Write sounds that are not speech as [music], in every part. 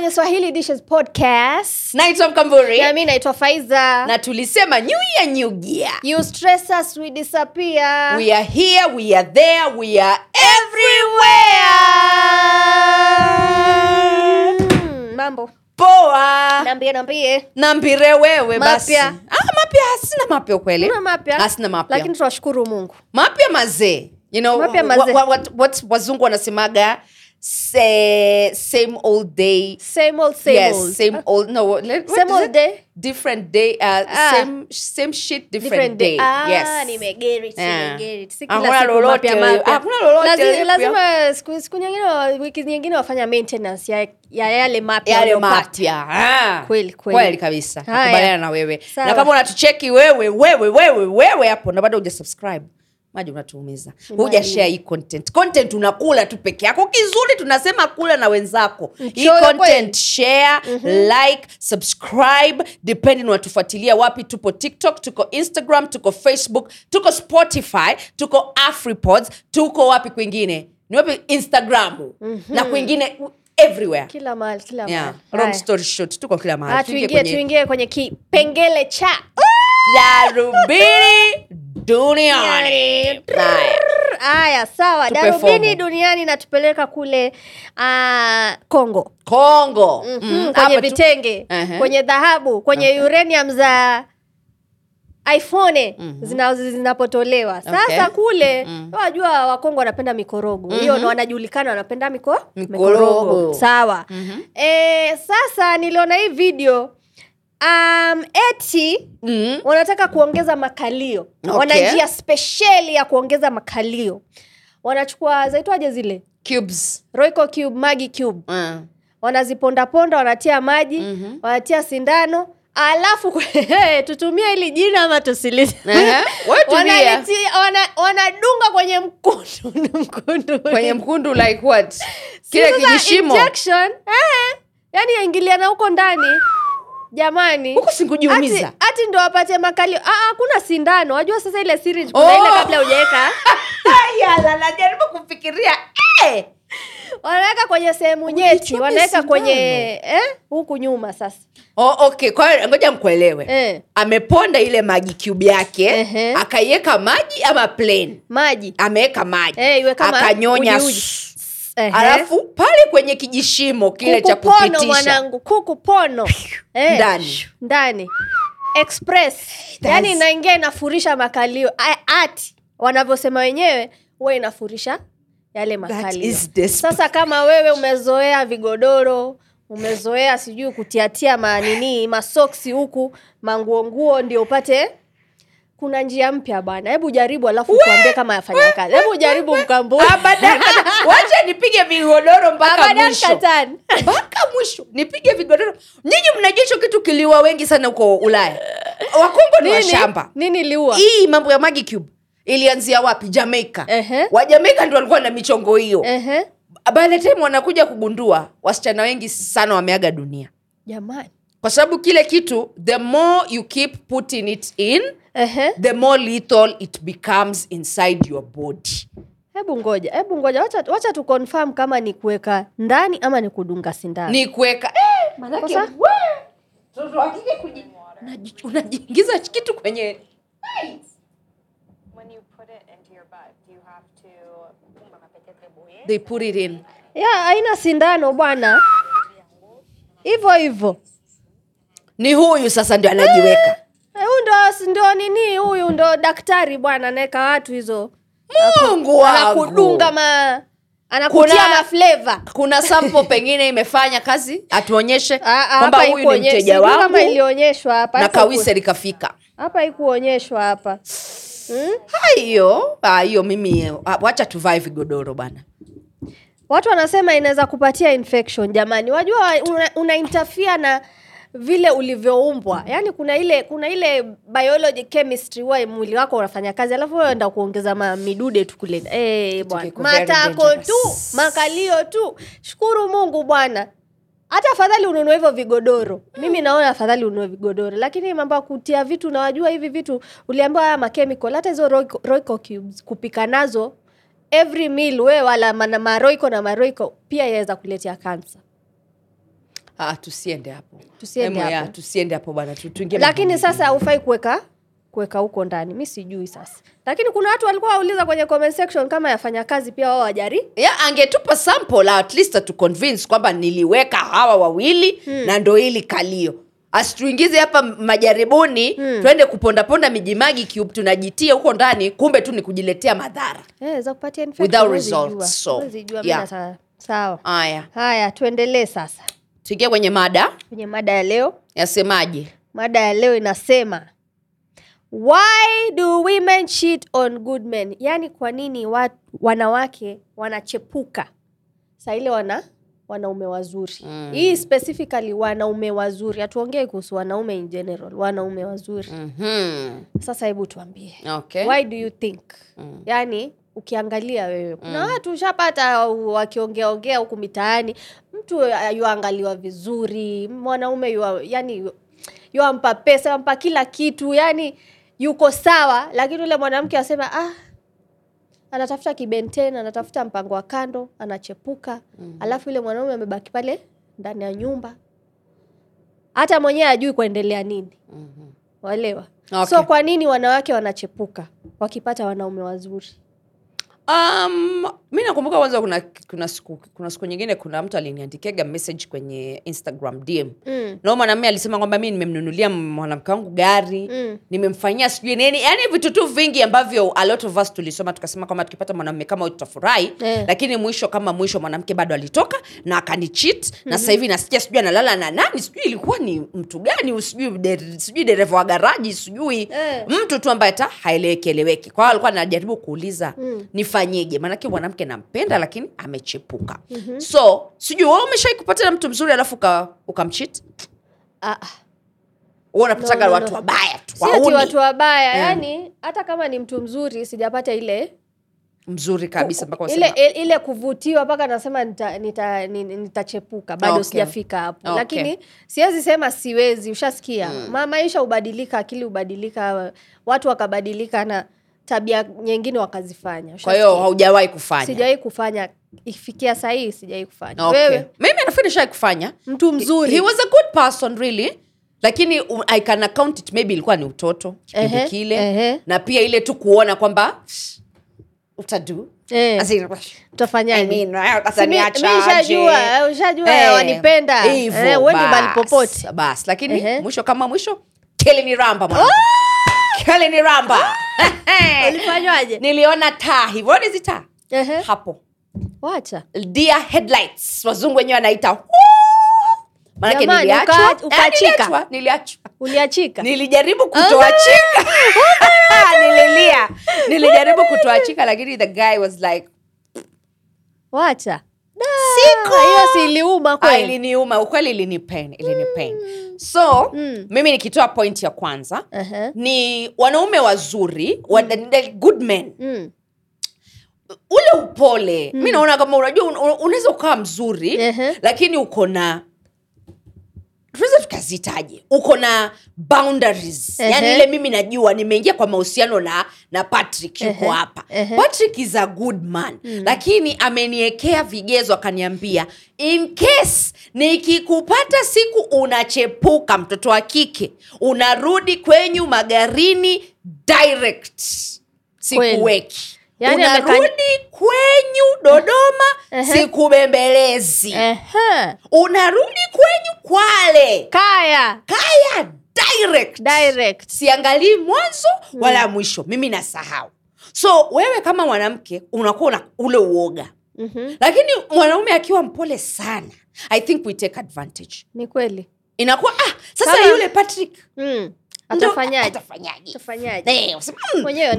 kwenye swahili dishes podcast. Naitwa mkamburi. Na mi naitwa faiza. Na tulisema new year new gear. You stress us we disappear. We are here we are there we are everywhere. Mm, mambo. Poa. Nambie nambie. Nambire wewe basi. Mapya. ah, mapya hasina mapya kweli. Kuna mapya. Hasina mapya. Lakini tunashukuru mungu. Mapya mazee. You know, Mapya mazee. what, what wazungu wanasemaga se, same old day. Same old same yes old. same [laughs] old no what, Same old day? different day uh, Ah. same same shit different, different day, day, Ah, yes. nimeget Yeah. nimeget si kila siku lolote, mapya mapya hakuna lolote lazima siku, siku nyingine wiki nyingine wafanya maintenance ya, ya. Yale mapya yale mapya Ah. Kweli, kweli. kweli kabisa nakubaliana na wewe Sawa. na kama unatucheki wewe wewe wewe wewe hapo na bado huja subscribe maji unatuumiza. Huja Maji. share hii content. Content unakula tu peke yako. Kizuri tunasema kula na wenzako. Hii Mchoyo share mm-hmm. like subscribe depending unatufuatilia wapi tupo. Tiktok tuko instagram tuko facebook tuko spotify tuko afripods tuko wapi kwingine? Ni wapi? Instagram. Na kwingine everywhere. Kila mahali kila mahali. Yeah. long story short tuko kila Ah, mahali tuingie kwenye kwenye kipengele cha darubini duniani. Haya. sawa. Tupe darubini fomu. duniani natupeleka kule uh, congo kongo. Mm, Mm, kwenye hapa tu- vitenge Ehe. kwenye dhahabu kwenye uranium za iphone zina, zinapotolewa. Sasa Okay. kule wajua wakongo wanapenda mikorogo. Hiyo ndo wanajulikana wanapenda miko, Mikorogo. sawa. E, sasa niliona hii video um, eti Mm. wanataka kuongeza makalio. Okay. wana njia spesheli ya kuongeza makalio. Wanachukua zaitwaje zile? Cubes. Royco cube magi cube. Mm. wanazipondaponda wanatia maji Mhm. wanatia sindano. Alafu [laughs] tutumie hili jina ama. Wana- kwenye mkundu [laughs] mkundu. Kwenye mkundu like what? Kile kijishimo. injection, eh, yani yaingiliana huko ndani jamani. Huku sikujiumiza. Ati- ati ndo wapate makali. Ah, ah, kuna sindano. Wajua sasa ile syringe kuna Oh. ile kabla hujaweka [laughs] yalala jaribu kufikiria. Eh. wanaweka kwenye sehemu nyeti. Wanaweka kwenye eh, huku nyuma sasa. Oh, okay. Kwa hiyo ngoja mkuelewe eh, ameponda ile maji cube yake eh, akaiweka maji ama plain maji. Ameweka maji. Eh, iwe kama akanyonya uji, uji. Ehe. alafu pale kwenye kijishimo kile cha kuku pono kupitisha. mwanangu kuku pono eh, Ndani. ndani. Express. Yani inaingia inafurisha makalio. A- ati wanavyosema wenyewe huwa inafurisha yale makalio. is desperate. sasa kama wewe umezoea vigodoro umezoea sijui kutiatia manini masoksi huku manguonguo ndio upate kuna njia mpya bana hebu jaribu alafu tuambie kama yafanya kazi. Hebu jaribu wacha nipige vigodoro mpaka mwisho. Mpaka mwisho. Nipige vigodoro. Nyinyi mnajua kitu kiliua wengi sana huko ulaya. Wakongo ni washamba nini? liua hii mambo ya magi cube ilianzia wapi? Jamaica. Ehe. wajamaika ndio walikuwa na michongo hiyo. Ehe. by the time wanakuja kugundua wasichana wengi sana wameaga dunia. Jamani kwa sababu kile kitu the more you keep putting it in Ehe. the more lethal it becomes inside your body. Hebu ngoja hebu ngoja wacha, wacha tu confirm kama ni kuweka ndani ama ni kudunga sindano. Ni kuweka eh, manake mtoto wa kike kuji- unajiingiza kitu kwenye when you put it into your butt, do you have to they put it in. Ya haina sindano bwana. Hivyo hivyo ni huyu sasa ndio anajiweka. Eh, huyu ndo ndo nini huyu ndo daktari bwana anaweka watu hizo. Mungu wangu. anakudunga ma anakutia Kuna- na flavor. kuna sample pengine imefanya kazi atuonyeshe Ah, ah, kwamba huyu ni mteja wangu kama ilionyeshwa hapa na kawise likafika. Hapa ikuonyeshwa hapa. Hmm? hiyo ah, hiyo mimi wacha tuvae vigodoro bana. Watu wanasema inaweza kupatia infection. Jamani wajua una, una interfere na vile ulivyoumbwa. Yaani kuna ile kuna ile biology chemistry huwa mwili wako unafanya kazi alafu enda kuongeza ma- midude tu kule. Hey, bwana. matako tu makalio tu. Shukuru mungu bwana. Hata afadhali ununue hivyo vigodoro. Mimi naona afadhali ununue vigodoro. Lakini mambo ya kutia vitu nawajua hivi vitu uliambiwa haya machemical hata hizo royco, roico cubes kupika nazo every meal we wala maroiko na maroiko pia yaweza kuletea kansa ah, tusiende hapo. Tusiende hapo. tusiende hapo bwana tuingie lakini sasa haufai kuweka kuweka huko ndani. Mi sijui sasa. Lakini kuna watu walikuwa wauliza kwenye comment section kama yafanya kazi pia wao wajari yeah, angetupa sample at least to convince kwamba niliweka hawa wawili hmm. na ndo hili kalio. Asituingize hapa majaribuni hmm. twende kupondaponda mijimagi cube tunajitia huko ndani kumbe tu ni kujiletea madhara. Yeah, za kupatia infection Without results, so, yeah. sawa. Haya. Haya tuendelee sasa tuingie kwenye mada. Kwenye mada ya leo. Yasemaje? Mada ya leo inasema why do women cheat on good men? Yaani kwa nini wa, wanawake wanachepuka? Saa ile wana wanaume wazuri. Mm. hii specifically wanaume wazuri. Hatuongei kuhusu wanaume in general wanaume wazuri. Mm-hmm. sasa hebu tuambie. Okay. why do you think? Mm. yaani ukiangalia wewe. Kuna watu ushapata wakiongeaongea huku mitaani mtu yuangaliwa vizuri mwanaume yua, yani yuampa pesa ampa kila kitu yani yuko sawa lakini ule mwanamke asema ah anatafuta kibenten anatafuta mpango wa kando anachepuka. Mm. alafu yule mwanaume amebaki pale ndani ya nyumba. Hata mwenyewe ajui kuendelea nini. Mhm. waelewa? Okay. so kwa nini wanawake wanachepuka wakipata wanaume wazuri Um, mi nakumbuka kwanza kuna, kuna, siku, kuna siku nyingine kuna mtu aliniandikiaga message kwenye instagram dm mm. nao mwanamme alisema kwamba mi nimemnunulia mwanamke wangu gari Mm. nimemfanyia sijui nini yaani vitu tu vingi ambavyo a lot of us tulisoma tukasema kwamba tukipata mwanamme kama huyu tutafurahi yeah. lakini mwisho kama mwisho mwanamke bado alitoka na akanichit mm-hmm. na sasa hivi nasikia sijui analala na nani sijui ilikuwa ni mtu gani sijui der- sijui dereva wa garaji sijui yeah. mtu tu ambaye hata haeleweki eleweki kwa hiyo alikuwa anajaribu kuuliza Mm. nifanyeje maanake mwanamke nampenda lakini amechepuka mm-hmm. so sijui wewe umeshai kupatana mtu mzuri alafu uka- ukamchit ah, ah. Unapataga No, no, watu no. wabaya tu wauni. watu wabaya Mm. yani hata kama ni mtu mzuri sijapata ile mzuri kabisa mpaka ile, ile, ile kuvutiwa mpaka nasema nitachepuka nita, nita, nita bado Okay. sijafika hapo Okay. lakini siwezi sema siwezi ushasikia Ma, maisha hubadilika akili hubadilika watu wakabadilika na tabia nyingine wakazifanya. Kwa hiyo haujawahi kufanya? Sijawahi kufanya. Ifikia sahii sijawahi kufanya. Okay. wewe? Mimi nafikiri nishai kufanya. Mtu mzuri. he was a good person really. Lakini um, i can account it maybe ilikuwa ni utoto kipindi Ehe, kile. ehe. na pia ile tu kuona kwamba utadu. Eh, mean, eh, eh, mahali popote. basi lakini Ehe. mwisho kama mwisho keli mwana ramba mwanangu. keli ni ramba [laughs] alifanywaje niliona taa hivyo nizi taa? Uh-huh. Hapo. Wacha. Dear headlights. Wazungu wenyewe wanaita manake niliachwa. Eh, niliachwa, niliachwa. Uliachika? Nilijaribu kutoachika. [laughs] nililia. Nilijaribu kutoachika lakini the guy was like wacha siko hiyo siliuma Ah, kweli iliniuma ukweli ilinipain mm. so Mm. mimi nikitoa point ya kwanza Ehe. ni wanaume wazuri wa, the good men Mm. ule upole mi naona kama unajua un- un- unaweza ukawa mzuri Ehe. lakini uko na tunaweza tukazitaje. Uko na boundaries. Ehe. yani ile mimi najua nimeingia kwa mahusiano na na patrick yuko Ehe. hapa. Ehe. patrick is a good man. Lakini ameniekea vigezo akaniambia in case nikikupata siku unachepuka mtoto wa kike unarudi kwenyu magarini direct. Sikuweki Yaani unarudi amekani- kwenyu dodoma Ehe. sikubembelezi Ehe. unarudi kwenyu kwale. Kaya. Kaya direct. Direct. Siangalii mwanzo wala mwisho. Mimi nasahau. So wewe kama mwanamke unakuwa una ule uoga. Mhm. lakini mwanaume akiwa mpole sana i think we take advantage. Ni kweli. Inakuwa ah, sasa Kama- yule patrick. Mm. Atafanyaje? usema, mm, mwenyewe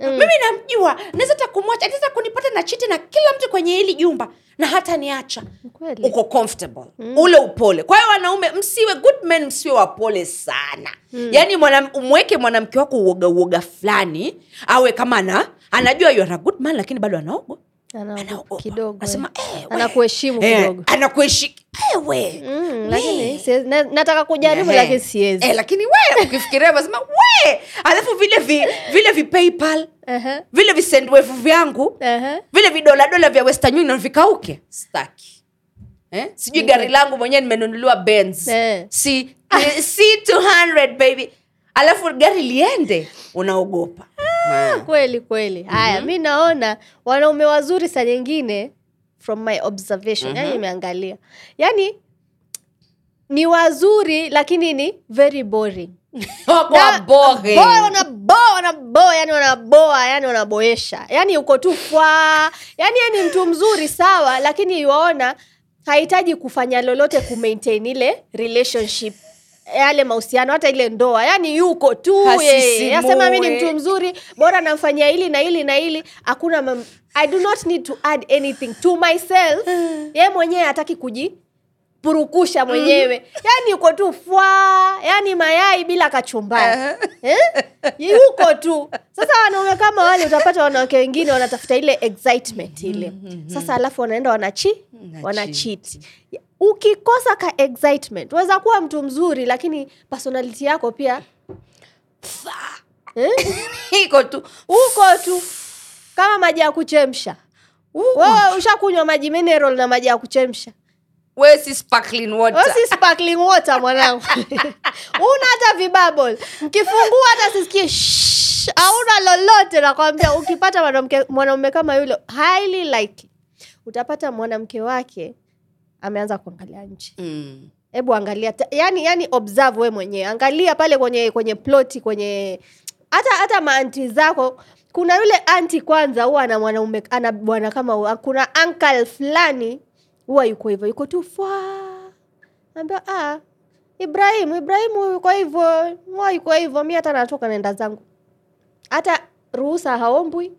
Mm. mimi namjua naweza hata kumwacha anaweza kunipata na chiti na kila mtu kwenye hili jumba na hata niacha. Kweli. Uko comfortable. Mm. ule upole. Kwa hiyo wanaume msiwe good men msiwe wapole sana. Mm. yaani mwanam, umweke mwanamke wako uoga uoga fulani awe kama ana anajua you are good man lakini bado anaoga eh. eh, we. anakuheshimu Eh, Mm, kujaribu lakini siwezi eh, lakini we ukifikiria unasema we alafu vile vi, vile vi paypal Ehe. vile visendwevu vyangu Ehe. vile vidoladola vya western union vikauke staki eh? sijui gari langu mwenyewe nimenunuliwa benz Eh. si c200 baby alafu gari liende unaogopa. Kweli kweli. Haya mi naona wanaume wazuri saa nyingine from my observation yani imeangalia yani ni wazuri lakini ni very boring. [laughs] Wanaboa yani wanaboa yani wanaboesha. Yani uko tu fwa yani ni mtu mzuri sawa lakini iwaona hahitaji kufanya lolote kumaintain ile relationship yale mahusiano hata ile ndoa. Yani yuko tu yeye. Asema mi ni mtu mzuri bora namfanyia hili na hili na hili. Hakuna mam- i do not need to add anything to myself. [sighs] Ye mwenyewe hataki kuji purukusha mwenyewe yani yuko tu fwa yani mayai bila kachumbari. Eh? yuko tu. Sasa wanaume kama wale utapata wanawake wengine wanatafuta ile excitement ile. Sasa alafu wanaenda wanachi wanachit ukikosa ka excitement waweza kuwa mtu mzuri lakini personality yako pia eh? [laughs] iko tu. Uko tu. Kama maji ya kuchemsha. Wewe ushakunywa maji mineral na maji ya kuchemsha. Si sparkling water. Wewe si sparkling water mwanangu. [laughs] Una hata vibabble mkifungua hata sisikie auna hauna lolote nakwambia ukipata mwanamke- mwanaume kama yule highly likely utapata mwanamke wake ameanza kuangalia nchi mm. hebu angalia yani yani observe we mwenyewe angalia pale kwenye kwenye ploti kwenye hata hata maanti zako kuna yule anti kwanza huwa ana mwanaume ana bwana kama huyo. kuna ankl fulani huwa yuko hivyo yuko tu fwa ambia ah ibrahimu ibrahimu yuko hivyo mwa yuko hivyo mi hata natoka naenda zangu hata ruhusa haombwi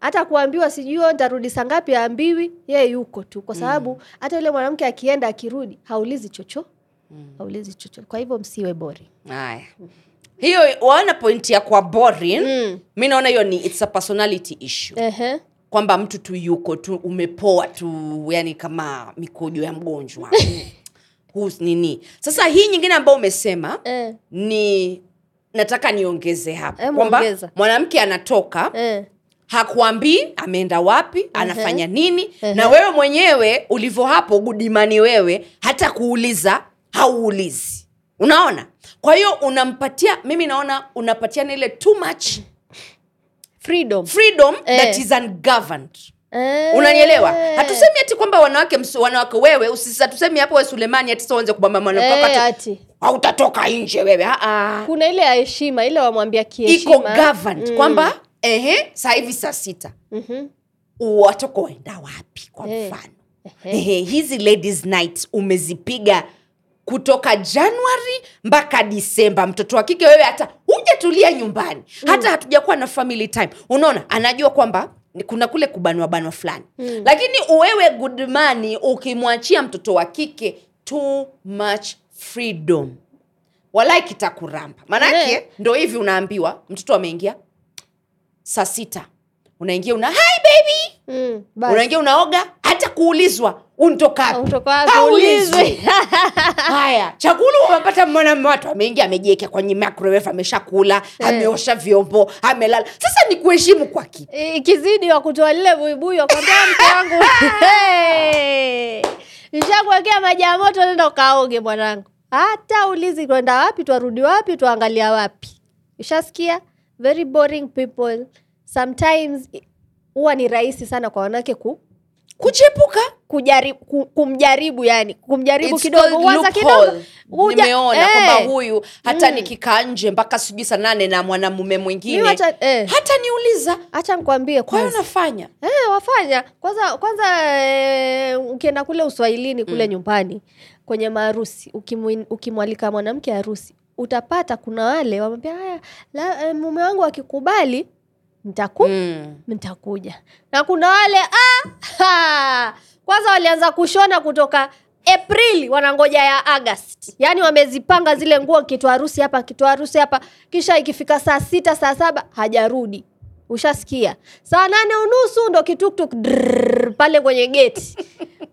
hata kuambiwa sijui ntarudi nitarudi saa ngapi aambiwi yeye yuko tu. Kwa sababu hata yule mwanamke akienda akirudi haulizi chocho haulizi chocho. Kwa hivyo msiwe bori haya. Hiyo waona pointi ya kwa boring? Mm. mi naona hiyo ni it's a personality issue. Ehe. kwamba mtu tu yuko tu umepoa tu yani kama mikojo ya mgonjwa. [laughs] Nini? Sasa hii nyingine ambayo umesema Eh. ni nataka niongeze hapa. Eh, kwamba mwanamke anatoka Eh. Hakuambii ameenda wapi anafanya nini na wewe mwenyewe ulivyo hapo gudimani wewe hata kuuliza hauulizi. Unaona? Kwa hiyo unampatia mimi naona unapatiana ile too much freedom. freedom Eh. that is ungoverned. Eee. unanielewa? Hatusemi ati kwamba wanawake msu- wanawake wewe hatusemi hapo we sulemani ati uanze kubamba Eh, nje wewe kuna ile heshima ile wamwambia iko governed mm. kwamba ehe saa hivi saa sita. Mhm. watoka waenda wapi kwa Eh. mfano? Ehe, hizi ladies night umezipiga kutoka januari mpaka disemba mtoto wa kike wewe hata hujatulia nyumbani. Hata hatujakuwa na family time. Unaona anajua kwamba kuna kule kubanwa banwa fulani. Mm. lakini wewe gudmani ukimwachia mtoto wa kike too much freedom. Walai kitakuramba. Maanake Eh. ndo hivi unaambiwa mtoto ameingia saa sita. Unaingia una hi baby! Mm, basi. unaingia unaoga hata kuulizwa untokapi? Unatoka wapi? [laughs] Haya chakula umepata mwanamme watu ameingia amejiekea kwenye microwave ameshakula ameosha vyombo amelala. Sasa ni kuheshimu kwa kipi? Ikizidi wa kutoa lile buibui wakwambia mke wangu. [laughs] "Hey, nishakuwekea maji ya moto nenda ukaoge mwanangu hata ulizi kwenda wapi twarudi wapi twaangalia wapi? Ushasikia very boring people. Sometimes huwa ni rahisi sana kwa wanawake ku, kuchepuka? kujaribu, ku, kumjaribu yani kumjaribu It's kidogo kwanza kidogo Uja- nimeona eh. kwamba huyu hata Mm. nikikaa nje mpaka sijui saa nane na mwanamume mwingine hata, eh, hata niuliza. Acha nikwambie kwa hiyo nafanya Eh, wafanya. Kwanza kwanza eh, ukienda kule uswahilini kule nyumbani kwenye maharusi ukimwalika mwanamke harusi utapata kuna wale wamwambia haya la, eh, mume wangu akikubali ntaku mm. ntakuja na kuna wale ah, ha, kwanza walianza kushona kutoka aprili wanangoja ya agast yaani wamezipanga zile nguo kitu harusi hapa kitu harusi hapa. Kisha ikifika saa sita saa saba hajarudi. Ushasikia? Saa nane unusu ndo kituktuk drrrr, pale kwenye geti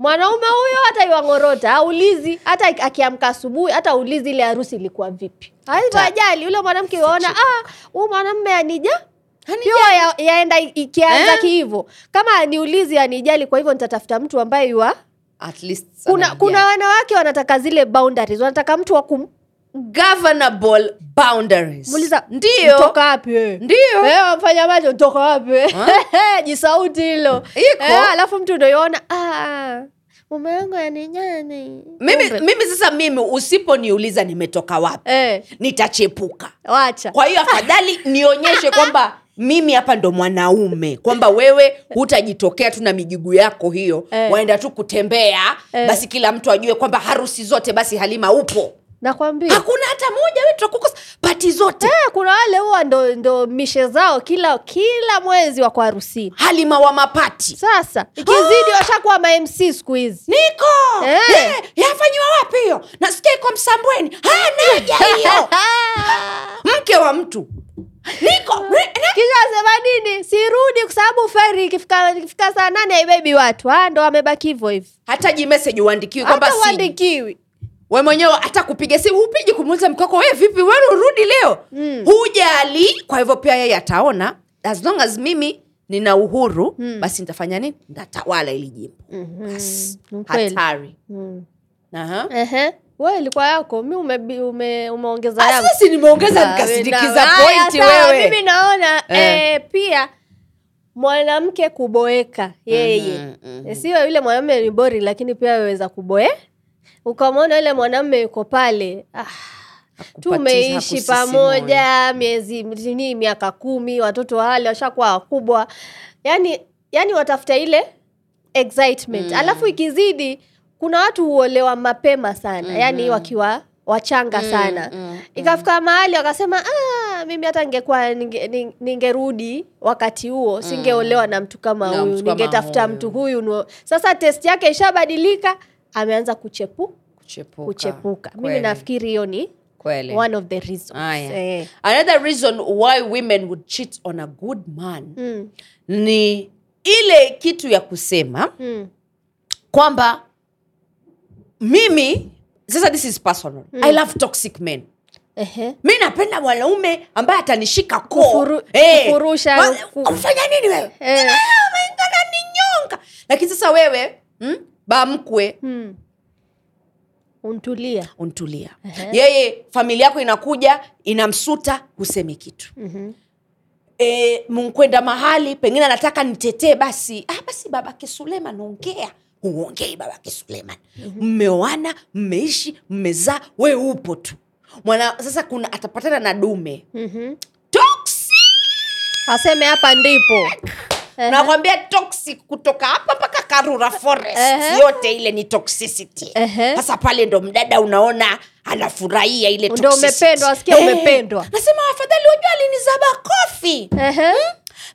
mwanaume huyo hata iwang'orota aulizi hata akiamka asubuhi hata ulizi ile harusi ilikuwa vipi. Ajali yule mwanamke waona ah, huu mwanamme anija? Pia ya, yaenda i- ikianza Eh? kihivo kama niulizi anijali kwa hivyo nitatafuta mtu ambaye yua at least kuna kuna wanawake wanataka zile boundaries. Wanataka mtu wa kum governable boundaries. Muuliza ndio. "Mtoka wapi wewe?" ndio. Eh, wamfanya macho toka wapi [laughs] jisauti hilo. Iko. Eh, alafu mtu unaiona "Ah, mume wangu mimi, mimi sasa mimi usiponiuliza nimetoka wapi eh, nitachepuka. Wacha. Kwa hiyo afadhali [laughs] nionyeshe kwamba mimi hapa ndo mwanaume kwamba wewe hutajitokea tu na mijigu yako hiyo Eh. waenda tu kutembea Eh. basi kila mtu ajue kwamba harusi zote basi halima upo nakwambia. Hakuna hata moja we tutakukosa. Pati zote. Eh, kuna wale huwa ndo, ndo mishe zao kila kila mwezi wako harusini. Halima wa mapati. Sasa ikizidi [gasps] washakuwa mamc siku hizi. Niko. Eh. Eh, yafanyiwa wapi hiyo? Nasikia iko msambweni. Naja hiyo. [laughs] Mke wa mtu. Niko. [laughs] Kisha sema nini? Sirudi kwa sababu feri ikifika ikifika saa nane aibebi watu. Ah, ndo amebaki hivyo hivi hata jimeseji uandikiwi kwamba uandikiwi we mwenyewe hata kupiga simu hupigi kumuuliza mkoko we vipi? Wewe urudi leo? Mm. hujali. Kwa hivyo pia yeye ataona as long as mimi nina uhuru basi nitafanya nini? Ntatawala ili jimbo. Mm-hmm. hatari. Mm. uh-huh we ilikuwa yako. Mi ume, ume, umeongeza Ah, nimeongeza Ah, nikasindikiza pointi wewe. Mimi naona Eh. E, pia mwanamke kuboeka yeye. Mhm, mhm. Eh, sio yule mwanamume ni bori lakini pia weweza kuboe ukamwona yule mwanamme yuko pale. Ah, tumeishi pamoja miezi nini miaka kumi watoto wale washakuwa wakubwa. Yani yani watafuta ile excitement. Mm. alafu ikizidi kuna watu huolewa mapema sana mm yani wakiwa wachanga Mm, sana. mm, ikafika mahali wakasema ah, mimi hata ningekuwa ninge- ning- ningerudi wakati huo singeolewa na mtu kama huyu ningetafuta mtu huyu no. sasa test yake ishabadilika ameanza kuchepu kuchepuka, kuchepuka. Mimi nafikiri hiyo ni kweli. one of the reasons. Aya. eh. another reason why women would cheat on a good man mm, ni ile kitu ya kusema mm, kwamba mimi sasa this is personal. I love toxic men. Ehe. mi napenda mwanaume ambaye atanishika kofanya Kufuru- Eh, kufanya nini wewe? Eh. ninyonga. Lakini sasa wewe bamkwe. Hmm. untulia. Untulia. Ehe. yeye familia yako inakuja inamsuta husemi kitu. Mhm. e, mkwenda mahali pengine anataka nitetee basi. Ah, basi babake suleiman ongea. Huongei babake suleiman. Mmeoana mmeishi mmezaa we upo tu. Mwana sasa kuna atapatana na dume. Mm-hmm. aseme hapa ndipo Ehe. nakwambia toxic kutoka hapa mpaka karura forest Ehe. yote ile ni toxicity sasa pale ndo mdada unaona anafurahia ile toxicity. umependwa, wasikia Eh, umependwa. nasema afadhali wajua alinizaba kofi Ehe.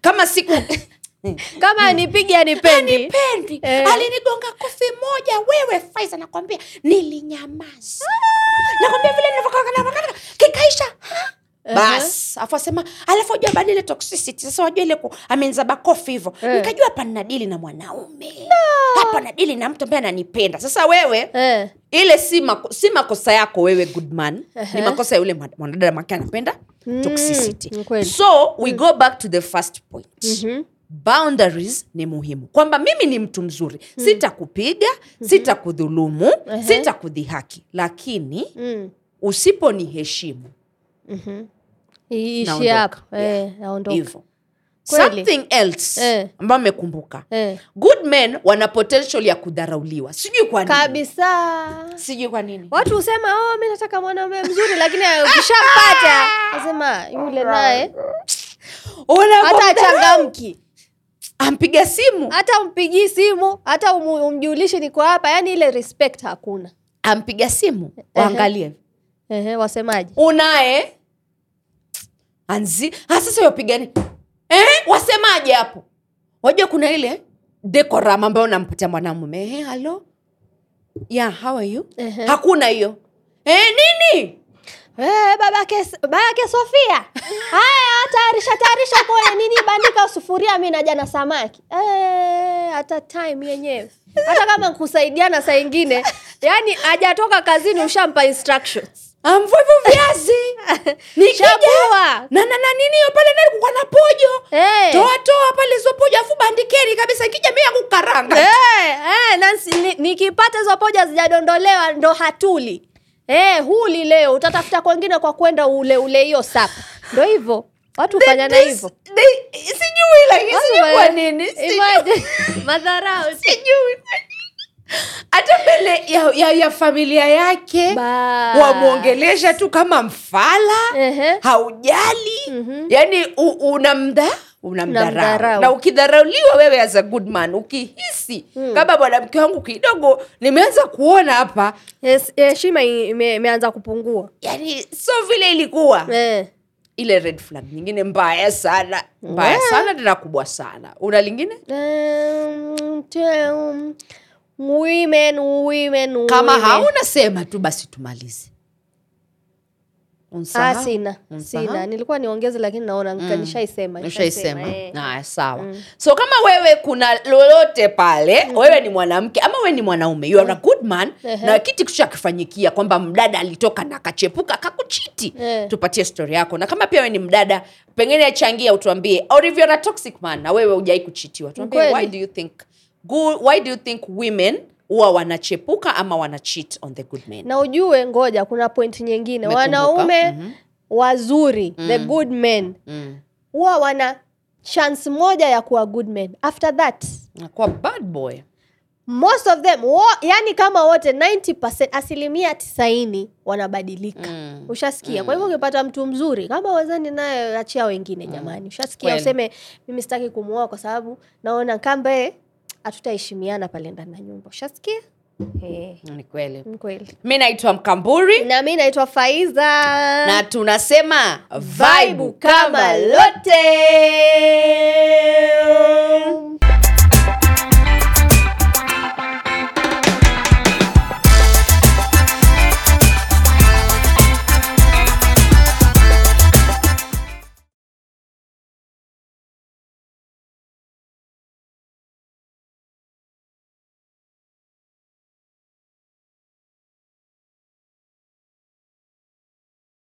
kama siku [laughs] kama nipigi anipendi anipendi Eh. alinigonga kofi moja wewe faiza nakwambia nilinyamaza nakwambia vile nilivyokaa kikaisha ha? Bas. Afu asema alafu wajua baada ile toxicity. Sasa wajua ile amenizaba kofi hivyo. Eh. nikajua hapa nadili na mwanaume. Hapa nadili na mtu ambaye ananipenda. Sasa wewe Eh. ile si, mako, si makosa yako wewe goodman uh-huh. ni makosa ya yule mwanadada make anapenda toxicity. Mkweli. so we go back to the first point. Mhm. boundaries ni muhimu. Kwamba mimi ni mtu mzuri. Sitakupiga sitakudhulumu sitakudhihaki. Lakini Mm. usiponiheshimu iishi eh, naondoka hivyo. Kweli. something else Eh. ambayo amekumbuka eh. good men wana potential ya kudharauliwa. Sijui kwa nini. Kabisa. Sijui kwa nini. Watu husema oh, mi nataka mwanaume mzuri lakini ukishampata nasema yule naye. Hata achangamki. ampiga simu. Hata umpigii simu hata um, umjulishe niko hapa yani ile respect hakuna. Ampiga simu waangalie. Wasemaje? Unaye anzi ah, sasa wapigani eh, wasemaje hapo wajua kuna ile dekoram ambayo nampatia mwanamume eh, halo yeah, how are you Ehe. hakuna hiyo eh, nini Eh, babake babake Sofia. [laughs] Haya, tayarisha tayarisha pole nini bandika sufuria mi naja na samaki. Eh, hata time yenyewe. Hata kama kusaidiana saa ingine, [laughs] yani ajatoka kazini ushampa instructions. Amvua hivyo viazi. [laughs] Nikija na na na nini hiyo pale ndani kuko na pojo? Hey. toa toa pale hizo pojo afu bandikeni kabisa. Ikija mimi ya kukaranga Eh, eh, Nancy, ni- nikipata hizo pojo zijadondolewa ndo hatuli. Eh, huli leo utatafuta kwengine kwa kwenda ule ule hiyo sapa ndo hivyo watu hufanyana This- hivyo. sijui lakini sijui kwa nini [laughs] madharau sijui kwa nini. hata mbele ya, ya, ya familia yake wamwongelesha tu kama mfala Ehe. haujali. Mhm. yani unamdha unamdharau na ukidharauliwa wewe as a good man ukihisi kama mwanamke wangu kidogo nimeanza kuona hapa. Yes, heshima ime- imeanza kupungua. Yani so vile ilikuwa. Eh. ile red flag nyingine mbaya sana. Mbaya yeah. sana tena kubwa sana. Una lingine? Um, t- um, women, women, kama hauna sema tu basi tumalize. Ah, sina sina. Nilikuwa niongeze lakini naona mm. nishaisema ushaisema eh. haya sawa. So kama wewe kuna lolote pale wewe ni mwanamke ama wewe ni mwanaume you are a good man Ehe. na kitu kisha akifanyikia kwamba mdada alitoka na akachepuka akakuchiti. Yeah. tupatie story yako. Na kama pia wewe ni mdada pengine achangia utuambie. Or if you're a toxic man na wewe hujai kuchitiwa tuambie why do you think good, why do you think women huwa wanachepuka ama wana cheat on the good men? Na ujue ngoja kuna point nyingine. Wanaume Mhm. wazuri the good men mm. huwa wana chance moja ya kuwa good men. After that kwa bad boy. most of them wo, yani kama wote 90 asilimia tisaini wanabadilika. Mm. ushasikia? Kwa hivyo ukipata mtu mzuri kama wezani naye achia wengine jamani. Ushasikia? Useme mimi sitaki kumuoa kwa sababu naona kambe hatutaheshimiana pale ndani ya nyumba. Ushasikia? Eh, ni kweli. Kweli. Mi naitwa mkamburi. Na mi naitwa faiza. Na tunasema kama kama lote